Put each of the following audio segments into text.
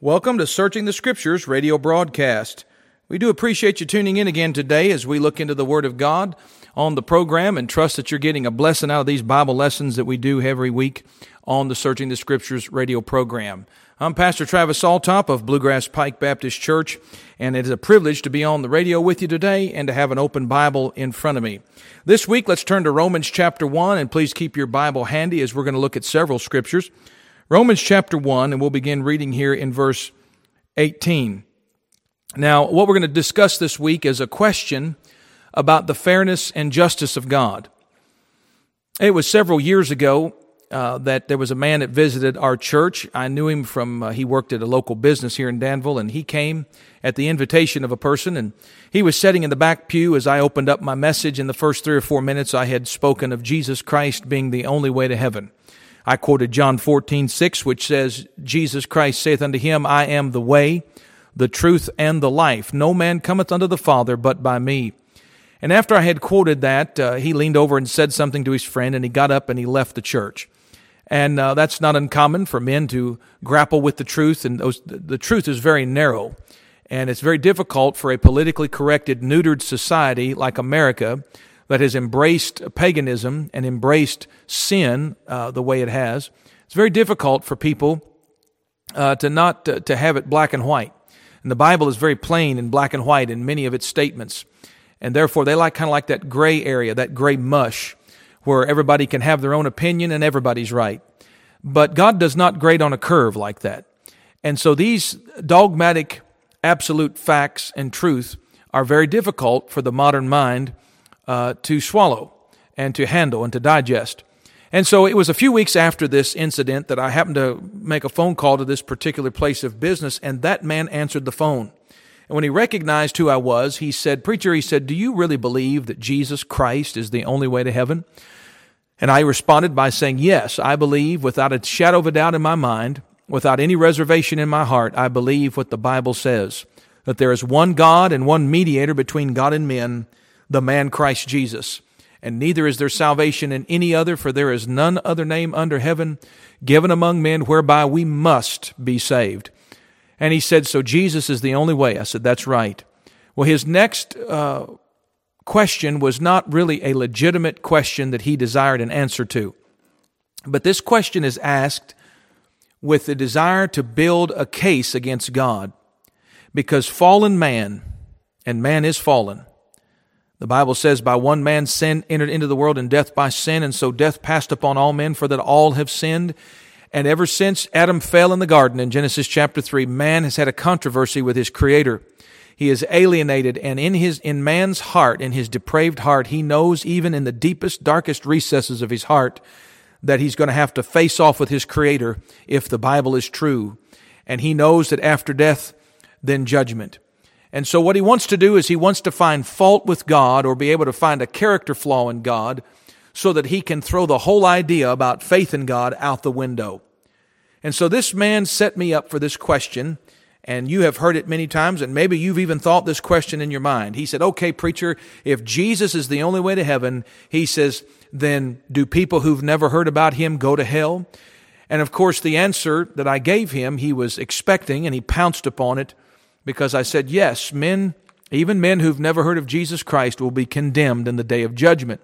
Welcome to Searching the Scriptures radio broadcast. We do appreciate you tuning in again today as we look into the Word of God on the program and trust that you're getting a blessing out of these Bible lessons that we do every week on the Searching the Scriptures radio program. I'm Pastor Travis Saltop of Bluegrass Pike Baptist Church, and it is a privilege to be on the radio with you today and to have an open Bible in front of me. This week, let's turn to Romans chapter 1, and please keep your Bible handy as we're going to look at several scriptures. Romans chapter 1, and we'll begin reading here in verse 18. Now, what we're going to discuss this week is a question about the fairness and justice of God. It was several years ago uh, that there was a man that visited our church. I knew him from, uh, he worked at a local business here in Danville, and he came at the invitation of a person, and he was sitting in the back pew as I opened up my message. In the first three or four minutes, I had spoken of Jesus Christ being the only way to heaven. I quoted John 14, 6, which says, Jesus Christ saith unto him, I am the way, the truth, and the life. No man cometh unto the Father but by me. And after I had quoted that, uh, he leaned over and said something to his friend, and he got up and he left the church. And uh, that's not uncommon for men to grapple with the truth, and those, the truth is very narrow. And it's very difficult for a politically corrected, neutered society like America that has embraced paganism and embraced sin uh, the way it has, it's very difficult for people uh, to not to, to have it black and white. And the Bible is very plain and black and white in many of its statements. And therefore, they like kind of like that gray area, that gray mush, where everybody can have their own opinion and everybody's right. But God does not grade on a curve like that. And so these dogmatic absolute facts and truth are very difficult for the modern mind uh, to swallow and to handle and to digest. And so it was a few weeks after this incident that I happened to make a phone call to this particular place of business, and that man answered the phone. And when he recognized who I was, he said, Preacher, he said, Do you really believe that Jesus Christ is the only way to heaven? And I responded by saying, Yes, I believe without a shadow of a doubt in my mind, without any reservation in my heart, I believe what the Bible says that there is one God and one mediator between God and men, the man Christ Jesus. And neither is there salvation in any other, for there is none other name under heaven given among men whereby we must be saved. And he said, So Jesus is the only way. I said, That's right. Well, his next uh, question was not really a legitimate question that he desired an answer to. But this question is asked with the desire to build a case against God because fallen man, and man is fallen, the Bible says, By one man sin entered into the world, and death by sin, and so death passed upon all men, for that all have sinned. And ever since Adam fell in the garden in Genesis chapter 3, man has had a controversy with his creator. He is alienated, and in his in man's heart, in his depraved heart, he knows even in the deepest, darkest recesses of his heart that he's going to have to face off with his creator if the Bible is true. And he knows that after death, then judgment. And so what he wants to do is he wants to find fault with God or be able to find a character flaw in God so that he can throw the whole idea about faith in God out the window. And so this man set me up for this question, and you have heard it many times, and maybe you've even thought this question in your mind. He said, okay, preacher, if Jesus is the only way to heaven, he says, then do people who've never heard about him go to hell? And of course, the answer that I gave him, he was expecting, and he pounced upon it because I said, yes, men, even men who've never heard of Jesus Christ, will be condemned in the day of judgment.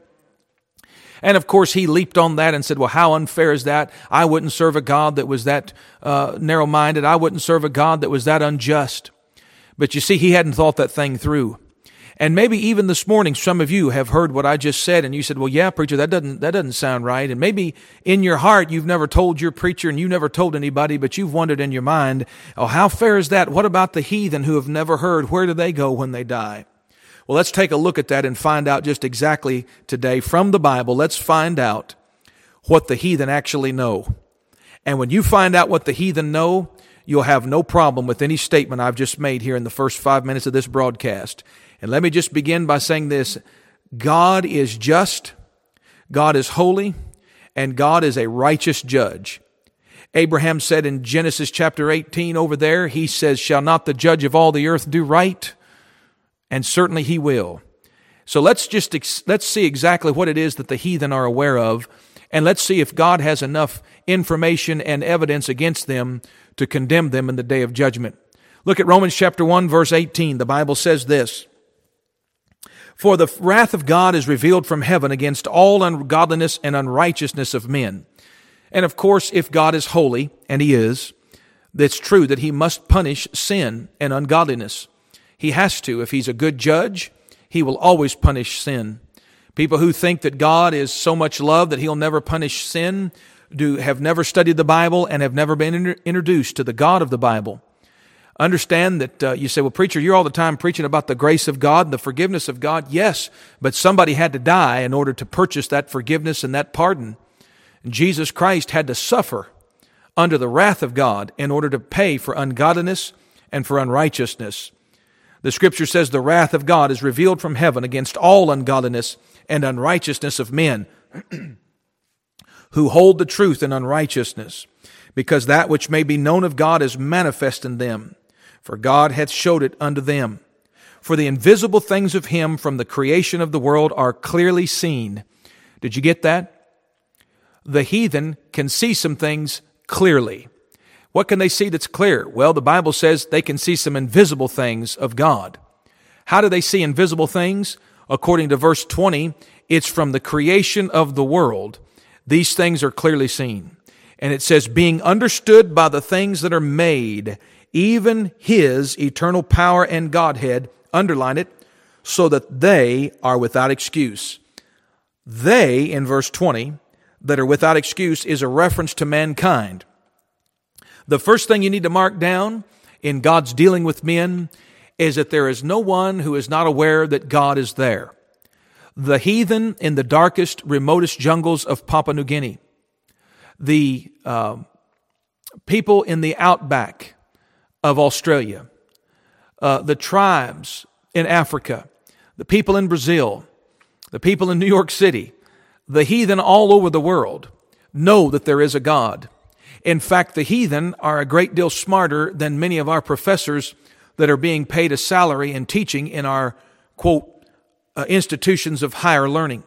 And of course, he leaped on that and said, Well, how unfair is that? I wouldn't serve a God that was that uh, narrow minded. I wouldn't serve a God that was that unjust. But you see, he hadn't thought that thing through. And maybe even this morning, some of you have heard what I just said, and you said, "Well, yeah, preacher, that doesn't that doesn't sound right." And maybe in your heart, you've never told your preacher, and you never told anybody, but you've wondered in your mind, "Oh, how fair is that? What about the heathen who have never heard? Where do they go when they die?" Well, let's take a look at that and find out just exactly today from the Bible. Let's find out what the heathen actually know. And when you find out what the heathen know, you'll have no problem with any statement I've just made here in the first five minutes of this broadcast. And let me just begin by saying this God is just, God is holy, and God is a righteous judge. Abraham said in Genesis chapter 18 over there, he says, Shall not the judge of all the earth do right? And certainly he will. So let's just, let's see exactly what it is that the heathen are aware of, and let's see if God has enough information and evidence against them to condemn them in the day of judgment. Look at Romans chapter 1 verse 18. The Bible says this. For the wrath of God is revealed from heaven against all ungodliness and unrighteousness of men. And of course, if God is holy, and He is, it's true that He must punish sin and ungodliness. He has to. If He's a good judge, He will always punish sin. People who think that God is so much love that He'll never punish sin do have never studied the Bible and have never been introduced to the God of the Bible. Understand that uh, you say, well, preacher, you're all the time preaching about the grace of God and the forgiveness of God. Yes, but somebody had to die in order to purchase that forgiveness and that pardon. Jesus Christ had to suffer under the wrath of God in order to pay for ungodliness and for unrighteousness. The scripture says the wrath of God is revealed from heaven against all ungodliness and unrighteousness of men who hold the truth in unrighteousness, because that which may be known of God is manifest in them for God hath showed it unto them. For the invisible things of him from the creation of the world are clearly seen. Did you get that? The heathen can see some things clearly. What can they see that's clear? Well, the Bible says they can see some invisible things of God. How do they see invisible things? According to verse 20, it's from the creation of the world. These things are clearly seen. And it says, being understood by the things that are made, even his eternal power and Godhead, underline it, so that they are without excuse. They, in verse 20, that are without excuse is a reference to mankind. The first thing you need to mark down in God's dealing with men is that there is no one who is not aware that God is there. The heathen in the darkest, remotest jungles of Papua New Guinea, the uh, people in the outback, of Australia, uh, the tribes in Africa, the people in Brazil, the people in New York City, the heathen all over the world know that there is a God. In fact, the heathen are a great deal smarter than many of our professors that are being paid a salary and teaching in our, quote, uh, institutions of higher learning.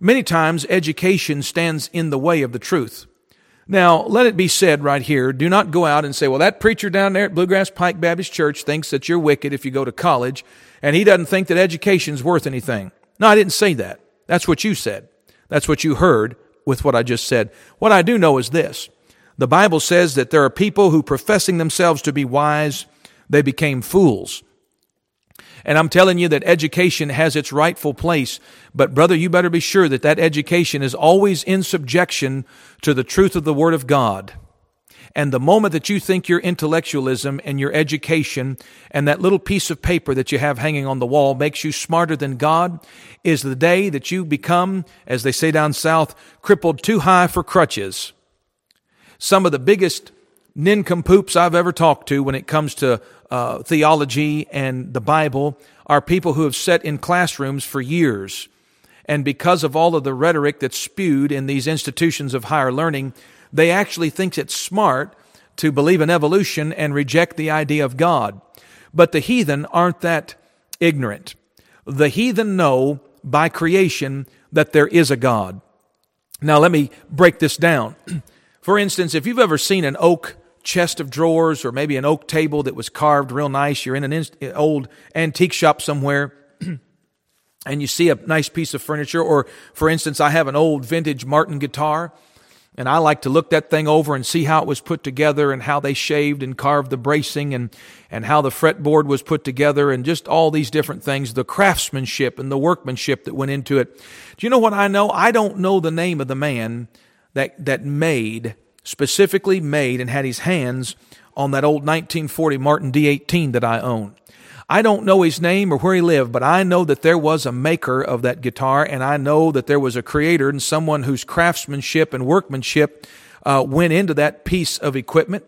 Many times, education stands in the way of the truth. Now, let it be said right here do not go out and say, well, that preacher down there at Bluegrass Pike Baptist Church thinks that you're wicked if you go to college, and he doesn't think that education's worth anything. No, I didn't say that. That's what you said. That's what you heard with what I just said. What I do know is this the Bible says that there are people who, professing themselves to be wise, they became fools. And I'm telling you that education has its rightful place. But brother, you better be sure that that education is always in subjection to the truth of the Word of God. And the moment that you think your intellectualism and your education and that little piece of paper that you have hanging on the wall makes you smarter than God is the day that you become, as they say down south, crippled too high for crutches. Some of the biggest nincompoops I've ever talked to when it comes to uh, theology and the Bible are people who have sat in classrooms for years. And because of all of the rhetoric that's spewed in these institutions of higher learning, they actually think it's smart to believe in evolution and reject the idea of God. But the heathen aren't that ignorant. The heathen know by creation that there is a God. Now, let me break this down. For instance, if you've ever seen an oak chest of drawers or maybe an oak table that was carved real nice. You're in an old antique shop somewhere and you see a nice piece of furniture. Or, for instance, I have an old vintage Martin guitar and I like to look that thing over and see how it was put together and how they shaved and carved the bracing and, and how the fretboard was put together and just all these different things, the craftsmanship and the workmanship that went into it. Do you know what I know? I don't know the name of the man that, that made specifically made and had his hands on that old 1940 Martin D18 that I own. I don't know his name or where he lived, but I know that there was a maker of that guitar, and I know that there was a creator and someone whose craftsmanship and workmanship uh, went into that piece of equipment.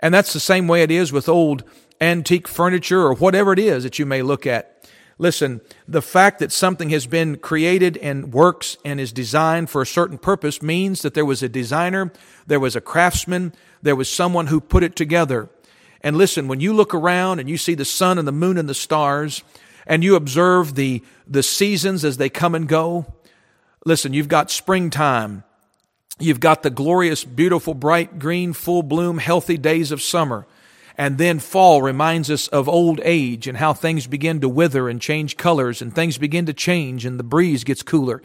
And that's the same way it is with old antique furniture or whatever it is that you may look at. Listen, the fact that something has been created and works and is designed for a certain purpose means that there was a designer, there was a craftsman, there was someone who put it together. And listen, when you look around and you see the sun and the moon and the stars, and you observe the, the seasons as they come and go, listen, you've got springtime, You've got the glorious, beautiful, bright, green, full bloom, healthy days of summer. And then fall reminds us of old age and how things begin to wither and change colors and things begin to change and the breeze gets cooler.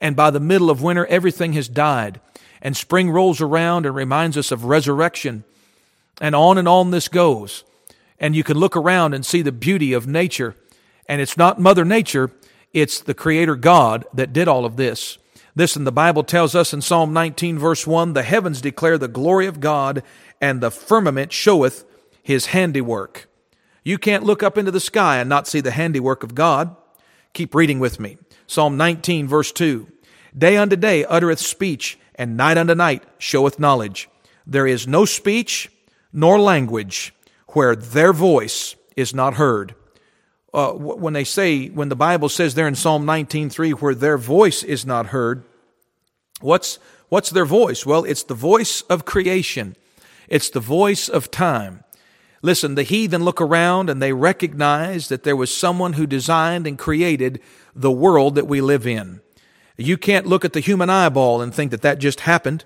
And by the middle of winter, everything has died. And spring rolls around and reminds us of resurrection. And on and on this goes. And you can look around and see the beauty of nature. And it's not Mother Nature, it's the Creator God that did all of this. Listen, the Bible tells us in Psalm 19, verse 1 the heavens declare the glory of God, and the firmament showeth his handiwork. You can't look up into the sky and not see the handiwork of God. Keep reading with me. Psalm 19, verse 2 Day unto day uttereth speech, and night unto night showeth knowledge. There is no speech nor language where their voice is not heard uh, when they say, when the Bible says there in Psalm 19.3 where their voice is not heard, what's, what's their voice? Well, it's the voice of creation. It's the voice of time. Listen, the heathen look around and they recognize that there was someone who designed and created the world that we live in. You can't look at the human eyeball and think that that just happened.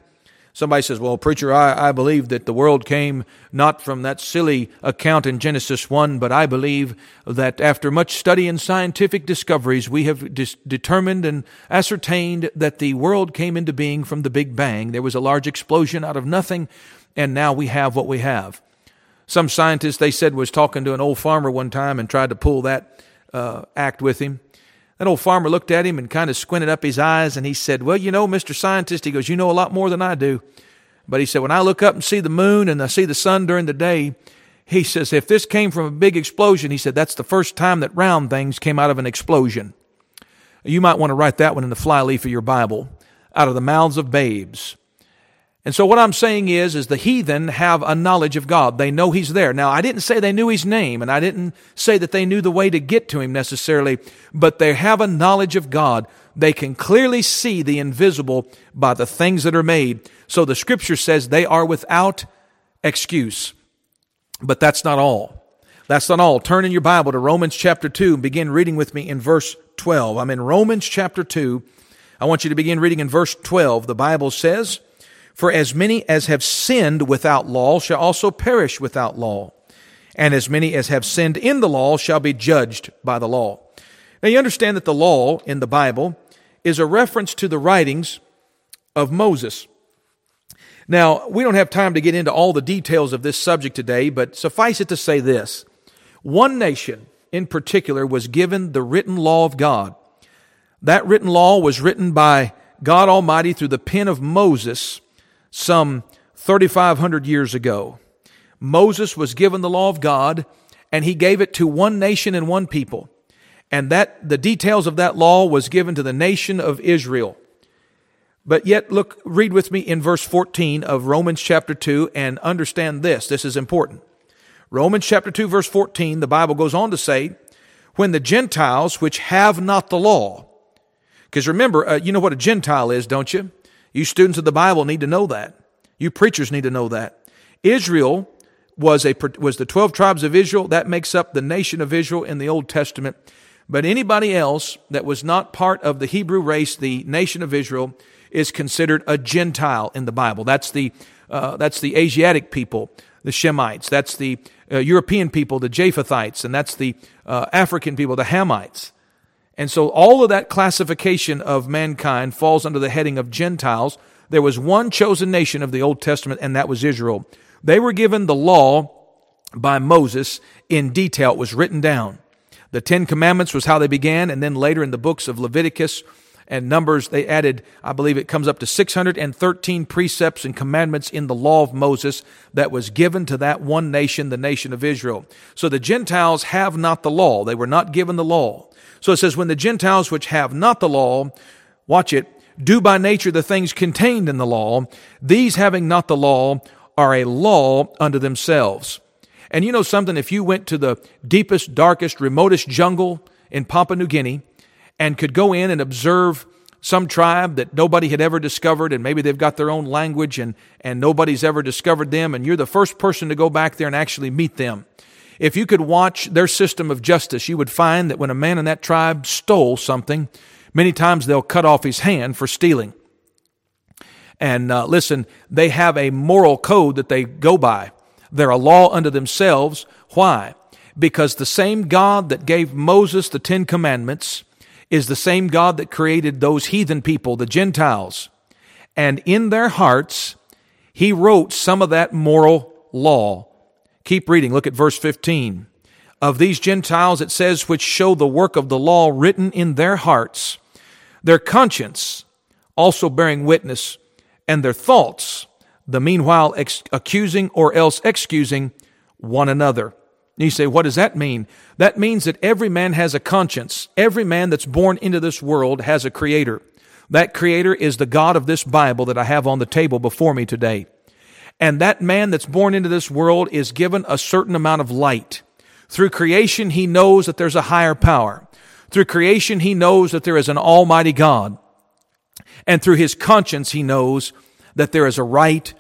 Somebody says, well, preacher, I, I believe that the world came not from that silly account in Genesis 1, but I believe that after much study and scientific discoveries, we have dis- determined and ascertained that the world came into being from the Big Bang. There was a large explosion out of nothing, and now we have what we have. Some scientist, they said, was talking to an old farmer one time and tried to pull that uh, act with him. That old farmer looked at him and kind of squinted up his eyes and he said, Well, you know, Mr. Scientist, he goes, You know a lot more than I do. But he said, When I look up and see the moon and I see the sun during the day, he says, If this came from a big explosion, he said, That's the first time that round things came out of an explosion. You might want to write that one in the flyleaf of your Bible. Out of the mouths of babes. And so what I'm saying is, is the heathen have a knowledge of God. They know He's there. Now, I didn't say they knew His name, and I didn't say that they knew the way to get to Him necessarily, but they have a knowledge of God. They can clearly see the invisible by the things that are made. So the scripture says they are without excuse. But that's not all. That's not all. Turn in your Bible to Romans chapter 2 and begin reading with me in verse 12. I'm in Romans chapter 2. I want you to begin reading in verse 12. The Bible says, for as many as have sinned without law shall also perish without law. And as many as have sinned in the law shall be judged by the law. Now you understand that the law in the Bible is a reference to the writings of Moses. Now, we don't have time to get into all the details of this subject today, but suffice it to say this. One nation in particular was given the written law of God. That written law was written by God Almighty through the pen of Moses some 3,500 years ago. Moses was given the law of God and he gave it to one nation and one people. And that, the details of that law was given to the nation of Israel. But yet, look, read with me in verse 14 of Romans chapter 2 and understand this. This is important. Romans chapter 2 verse 14, the Bible goes on to say, when the Gentiles which have not the law, because remember, uh, you know what a Gentile is, don't you? You students of the Bible need to know that. You preachers need to know that. Israel was a was the 12 tribes of Israel that makes up the nation of Israel in the Old Testament. But anybody else that was not part of the Hebrew race, the nation of Israel, is considered a Gentile in the Bible. That's the uh, that's the Asiatic people, the Shemites. That's the uh, European people, the Japhethites, and that's the uh, African people, the Hamites. And so all of that classification of mankind falls under the heading of Gentiles. There was one chosen nation of the Old Testament, and that was Israel. They were given the law by Moses in detail. It was written down. The Ten Commandments was how they began, and then later in the books of Leviticus and Numbers, they added, I believe it comes up to 613 precepts and commandments in the law of Moses that was given to that one nation, the nation of Israel. So the Gentiles have not the law. They were not given the law. So it says, when the Gentiles which have not the law, watch it, do by nature the things contained in the law, these having not the law are a law unto themselves. And you know something, if you went to the deepest, darkest, remotest jungle in Papua New Guinea and could go in and observe some tribe that nobody had ever discovered and maybe they've got their own language and, and nobody's ever discovered them and you're the first person to go back there and actually meet them if you could watch their system of justice, you would find that when a man in that tribe stole something, many times they'll cut off his hand for stealing. And uh, listen, they have a moral code that they go by. They're a law unto themselves. Why? Because the same God that gave Moses the Ten Commandments is the same God that created those heathen people, the Gentiles. And in their hearts, He wrote some of that moral law. Keep reading. Look at verse 15. Of these Gentiles, it says, which show the work of the law written in their hearts, their conscience also bearing witness, and their thoughts, the meanwhile ex- accusing or else excusing one another. You say, what does that mean? That means that every man has a conscience. Every man that's born into this world has a creator. That creator is the God of this Bible that I have on the table before me today. And that man that's born into this world is given a certain amount of light. Through creation, he knows that there's a higher power. Through creation, he knows that there is an almighty God. And through his conscience, he knows that there is a right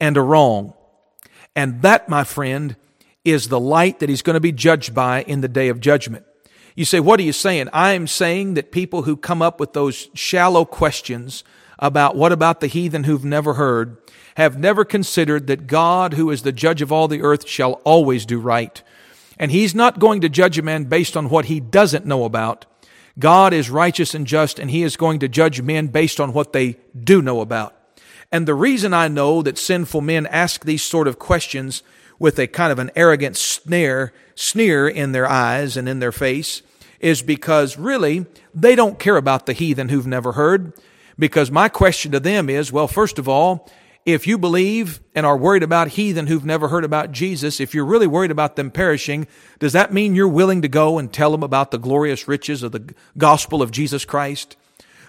and a wrong. And that, my friend, is the light that he's going to be judged by in the day of judgment. You say, what are you saying? I am saying that people who come up with those shallow questions about what about the heathen who've never heard have never considered that God, who is the judge of all the earth, shall always do right. And he's not going to judge a man based on what he doesn't know about. God is righteous and just, and he is going to judge men based on what they do know about. And the reason I know that sinful men ask these sort of questions with a kind of an arrogant snare, sneer in their eyes and in their face is because really they don't care about the heathen who've never heard. Because my question to them is, well, first of all, if you believe and are worried about heathen who've never heard about Jesus, if you're really worried about them perishing, does that mean you're willing to go and tell them about the glorious riches of the gospel of Jesus Christ?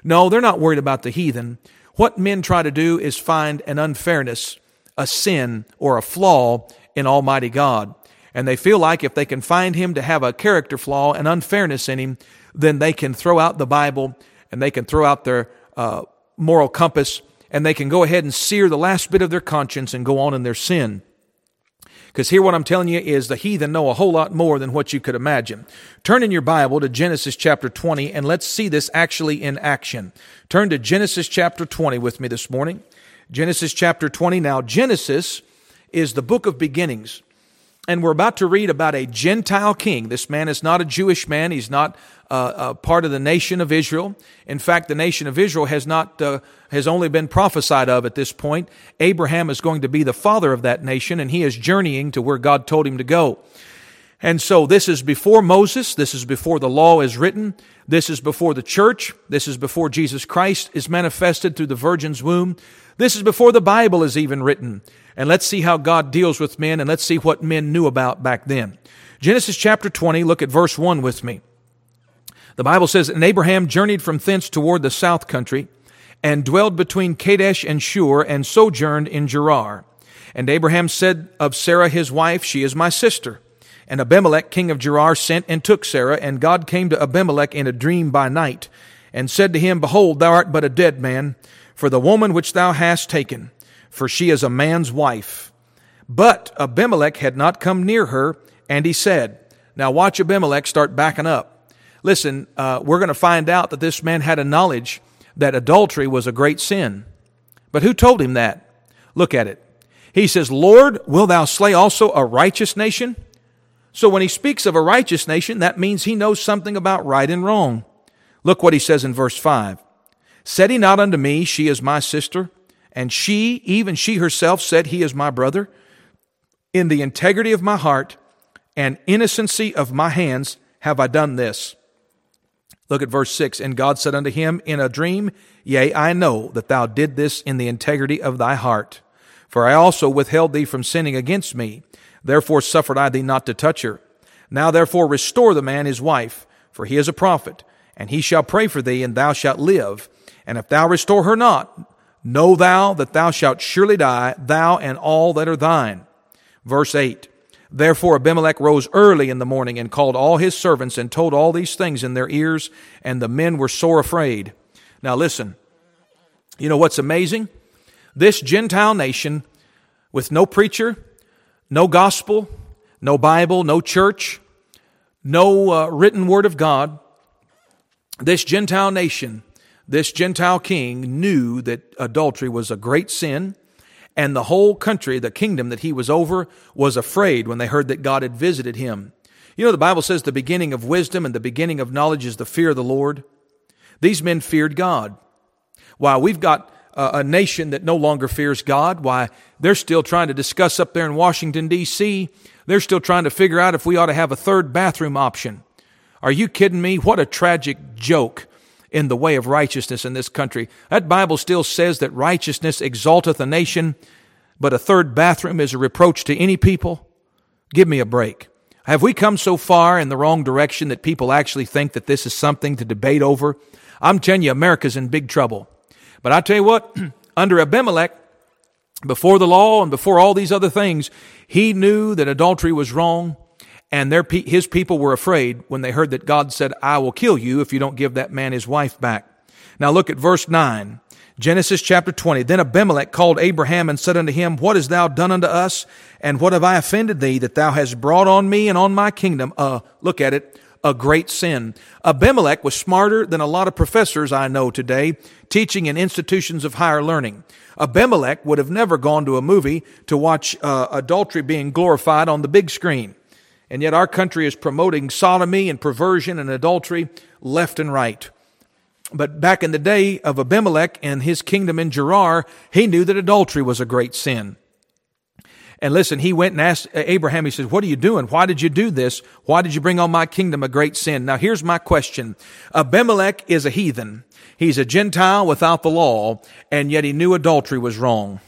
No, they're not worried about the heathen. What men try to do is find an unfairness, a sin, or a flaw in Almighty God. And they feel like if they can find him to have a character flaw and unfairness in him, then they can throw out the Bible and they can throw out their uh, moral compass and they can go ahead and sear the last bit of their conscience and go on in their sin. Because here, what I'm telling you is the heathen know a whole lot more than what you could imagine. Turn in your Bible to Genesis chapter 20 and let's see this actually in action. Turn to Genesis chapter 20 with me this morning. Genesis chapter 20. Now, Genesis is the book of beginnings. And we're about to read about a Gentile king. This man is not a Jewish man. He's not uh, a part of the nation of Israel. In fact, the nation of Israel has not, uh, has only been prophesied of at this point. Abraham is going to be the father of that nation and he is journeying to where God told him to go. And so this is before Moses. This is before the law is written. This is before the church. This is before Jesus Christ is manifested through the virgin's womb. This is before the Bible is even written. And let's see how God deals with men and let's see what men knew about back then. Genesis chapter 20, look at verse 1 with me. The Bible says, And Abraham journeyed from thence toward the south country, and dwelled between Kadesh and Shur, and sojourned in Gerar. And Abraham said of Sarah his wife, She is my sister. And Abimelech, king of Gerar, sent and took Sarah, and God came to Abimelech in a dream by night, and said to him, Behold, thou art but a dead man, for the woman which thou hast taken, for she is a man's wife. But Abimelech had not come near her, and he said, Now watch Abimelech start backing up. Listen, uh, we're going to find out that this man had a knowledge that adultery was a great sin. But who told him that? Look at it. He says, Lord, will thou slay also a righteous nation? So when he speaks of a righteous nation, that means he knows something about right and wrong. Look what he says in verse 5. Said he not unto me, She is my sister? And she, even she herself, said, He is my brother. In the integrity of my heart and innocency of my hands have I done this. Look at verse 6. And God said unto him in a dream, Yea, I know that thou did this in the integrity of thy heart. For I also withheld thee from sinning against me. Therefore suffered I thee not to touch her. Now therefore restore the man his wife, for he is a prophet, and he shall pray for thee, and thou shalt live. And if thou restore her not, Know thou that thou shalt surely die, thou and all that are thine. Verse 8. Therefore Abimelech rose early in the morning and called all his servants and told all these things in their ears, and the men were sore afraid. Now listen, you know what's amazing? This Gentile nation with no preacher, no gospel, no Bible, no church, no uh, written word of God, this Gentile nation this Gentile king knew that adultery was a great sin, and the whole country, the kingdom that he was over, was afraid when they heard that God had visited him. You know, the Bible says the beginning of wisdom and the beginning of knowledge is the fear of the Lord. These men feared God. While we've got a nation that no longer fears God, why they're still trying to discuss up there in Washington, D.C., they're still trying to figure out if we ought to have a third bathroom option. Are you kidding me? What a tragic joke in the way of righteousness in this country. That Bible still says that righteousness exalteth a nation, but a third bathroom is a reproach to any people. Give me a break. Have we come so far in the wrong direction that people actually think that this is something to debate over? I'm telling you, America's in big trouble. But I tell you what, under Abimelech, before the law and before all these other things, he knew that adultery was wrong, and their, his people were afraid when they heard that God said, I will kill you if you don't give that man his wife back. Now look at verse 9. Genesis chapter 20. Then Abimelech called Abraham and said unto him, What hast thou done unto us? And what have I offended thee that thou hast brought on me and on my kingdom? Uh, look at it a great sin. Abimelech was smarter than a lot of professors I know today teaching in institutions of higher learning. Abimelech would have never gone to a movie to watch uh, adultery being glorified on the big screen. And yet our country is promoting sodomy and perversion and adultery left and right. But back in the day of Abimelech and his kingdom in Gerar, he knew that adultery was a great sin. And listen, he went and asked Abraham, he says, What are you doing? Why did you do this? Why did you bring on my kingdom a great sin? Now here's my question. Abimelech is a heathen. He's a Gentile without the law, and yet he knew adultery was wrong.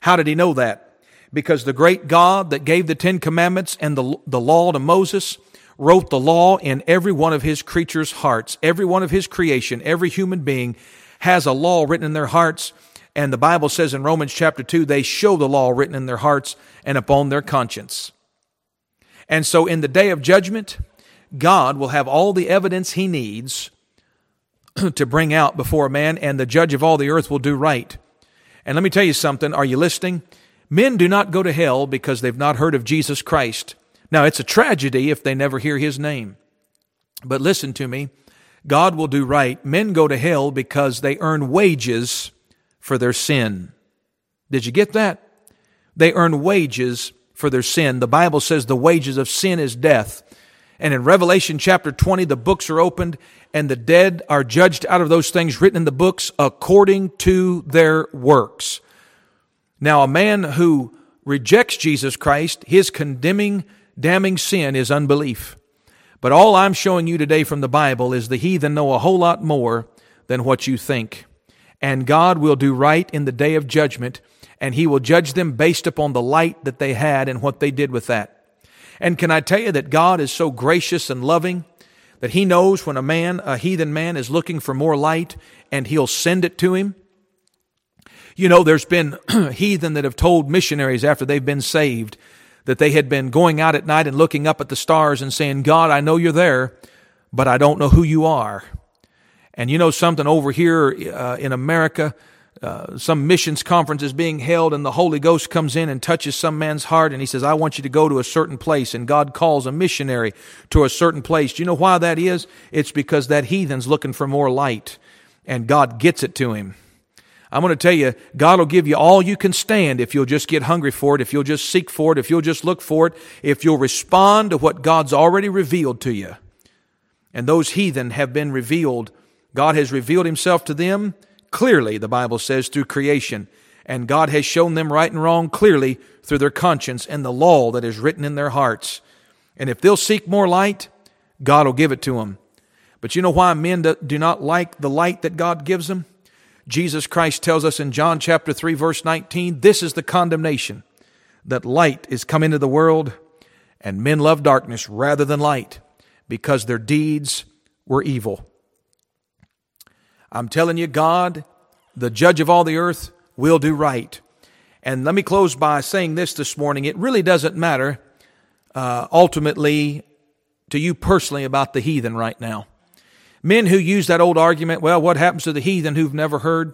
How did he know that? Because the great God that gave the Ten Commandments and the, the law to Moses wrote the law in every one of his creatures' hearts. Every one of his creation, every human being has a law written in their hearts and the Bible says in Romans chapter 2, they show the law written in their hearts and upon their conscience. And so in the day of judgment, God will have all the evidence he needs to bring out before a man, and the judge of all the earth will do right. And let me tell you something. Are you listening? Men do not go to hell because they've not heard of Jesus Christ. Now, it's a tragedy if they never hear his name. But listen to me. God will do right. Men go to hell because they earn wages for their sin. Did you get that? They earn wages for their sin. The Bible says the wages of sin is death. And in Revelation chapter 20, the books are opened and the dead are judged out of those things written in the books according to their works. Now, a man who rejects Jesus Christ, his condemning, damning sin is unbelief. But all I'm showing you today from the Bible is the heathen know a whole lot more than what you think and God will do right in the day of judgment, and He will judge them based upon the light that they had and what they did with that. And can I tell you that God is so gracious and loving that He knows when a man, a heathen man, is looking for more light and He'll send it to him? You know, there's been heathen that have told missionaries after they've been saved that they had been going out at night and looking up at the stars and saying, God, I know you're there, but I don't know who you are. And you know something over here uh, in America, uh, some missions conference is being held and the Holy Ghost comes in and touches some man's heart and he says, I want you to go to a certain place. And God calls a missionary to a certain place. Do you know why that is? It's because that heathen's looking for more light and God gets it to him. I'm going to tell you, God will give you all you can stand if you'll just get hungry for it, if you'll just seek for it, if you'll just look for it, if you'll respond to what God's already revealed to you. And those heathen have been revealed God has revealed himself to them clearly, the Bible says, through creation. And God has shown them right and wrong clearly through their conscience and the law that is written in their hearts. And if they'll seek more light, God will give it to them. But you know why men do not like the light that God gives them? Jesus Christ tells us in John chapter 3 verse 19, this is the condemnation, that light is come into the world, and men love darkness rather than light, because their deeds were evil. I'm telling you, God, the judge of all the earth, will do right. And let me close by saying this this morning. It really doesn't matter uh, ultimately to you personally about the heathen right now. Men who use that old argument, well, what happens to the heathen who've never heard?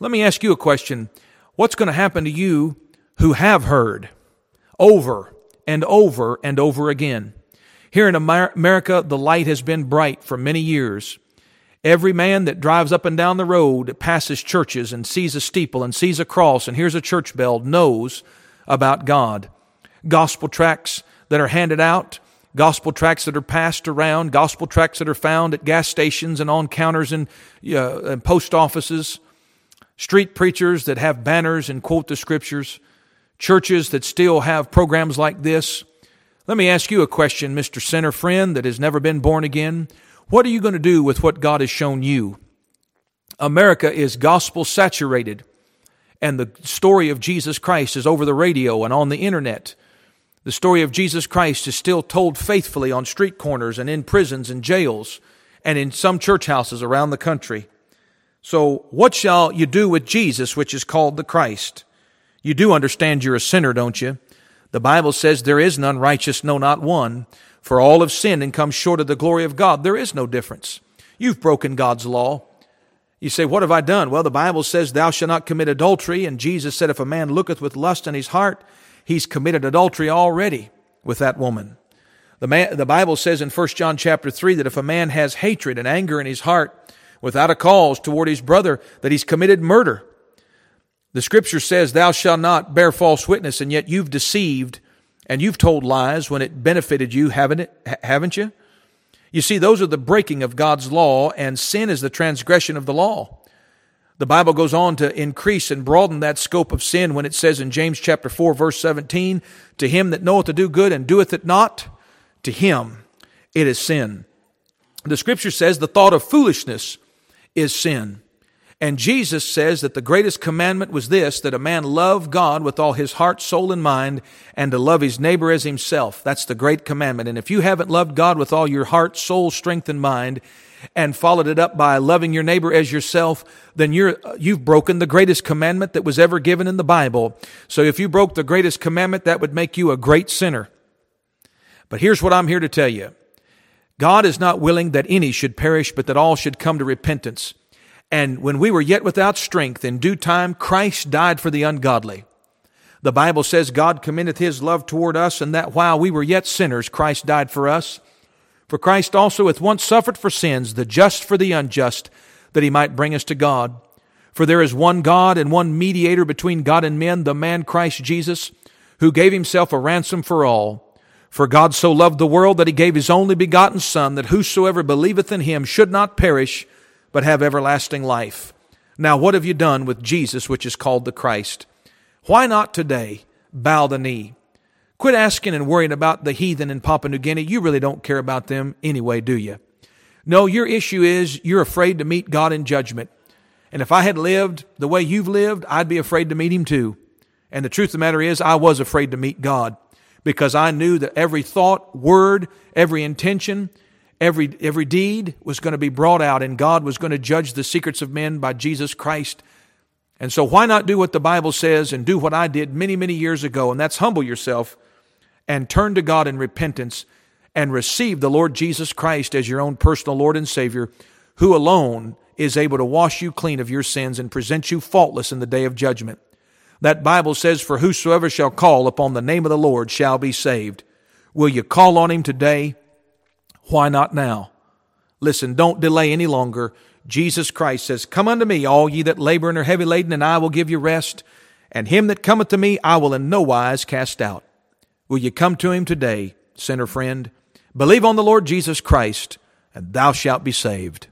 Let me ask you a question. What's going to happen to you who have heard over and over and over again? Here in America, the light has been bright for many years. Every man that drives up and down the road, passes churches and sees a steeple and sees a cross and hears a church bell knows about God. Gospel tracts that are handed out, gospel tracts that are passed around, gospel tracts that are found at gas stations and on counters and, uh, and post offices, street preachers that have banners and quote the scriptures, churches that still have programs like this. Let me ask you a question, Mr. Sinner friend that has never been born again. What are you going to do with what God has shown you? America is gospel saturated, and the story of Jesus Christ is over the radio and on the internet. The story of Jesus Christ is still told faithfully on street corners and in prisons and jails and in some church houses around the country. So, what shall you do with Jesus, which is called the Christ? You do understand you're a sinner, don't you? The Bible says there is none righteous, no, not one. For all have sinned and come short of the glory of God. There is no difference. You've broken God's law. You say, What have I done? Well, the Bible says, Thou shalt not commit adultery. And Jesus said, If a man looketh with lust in his heart, he's committed adultery already with that woman. The, man, the Bible says in 1 John chapter 3 that if a man has hatred and anger in his heart without a cause toward his brother, that he's committed murder. The scripture says, Thou shalt not bear false witness, and yet you've deceived and you've told lies when it benefited you, haven't it? Haven't you? You see, those are the breaking of God's law, and sin is the transgression of the law. The Bible goes on to increase and broaden that scope of sin when it says in James chapter 4 verse 17, to him that knoweth to do good and doeth it not, to him it is sin. The scripture says the thought of foolishness is sin. And Jesus says that the greatest commandment was this, that a man love God with all his heart, soul, and mind, and to love his neighbor as himself. That's the great commandment. And if you haven't loved God with all your heart, soul, strength, and mind, and followed it up by loving your neighbor as yourself, then you're, you've broken the greatest commandment that was ever given in the Bible. So if you broke the greatest commandment, that would make you a great sinner. But here's what I'm here to tell you. God is not willing that any should perish, but that all should come to repentance. And when we were yet without strength, in due time, Christ died for the ungodly. The Bible says God commendeth his love toward us, and that while we were yet sinners, Christ died for us. For Christ also hath once suffered for sins, the just for the unjust, that he might bring us to God. For there is one God and one mediator between God and men, the man Christ Jesus, who gave himself a ransom for all. For God so loved the world that he gave his only begotten Son, that whosoever believeth in him should not perish, but have everlasting life. Now, what have you done with Jesus, which is called the Christ? Why not today bow the knee? Quit asking and worrying about the heathen in Papua New Guinea. You really don't care about them anyway, do you? No, your issue is you're afraid to meet God in judgment. And if I had lived the way you've lived, I'd be afraid to meet Him too. And the truth of the matter is, I was afraid to meet God because I knew that every thought, word, every intention, every, every deed was going to be brought out and God was going to judge the secrets of men by Jesus Christ. And so why not do what the Bible says and do what I did many, many years ago? And that's humble yourself and turn to God in repentance and receive the Lord Jesus Christ as your own personal Lord and Savior, who alone is able to wash you clean of your sins and present you faultless in the day of judgment. That Bible says, For whosoever shall call upon the name of the Lord shall be saved. Will you call on him today? Why not now? Listen, don't delay any longer. Jesus Christ says, Come unto me, all ye that labor and are heavy laden, and I will give you rest. And him that cometh to me, I will in no wise cast out. Will you come to him today, sinner friend? Believe on the Lord Jesus Christ, and thou shalt be saved.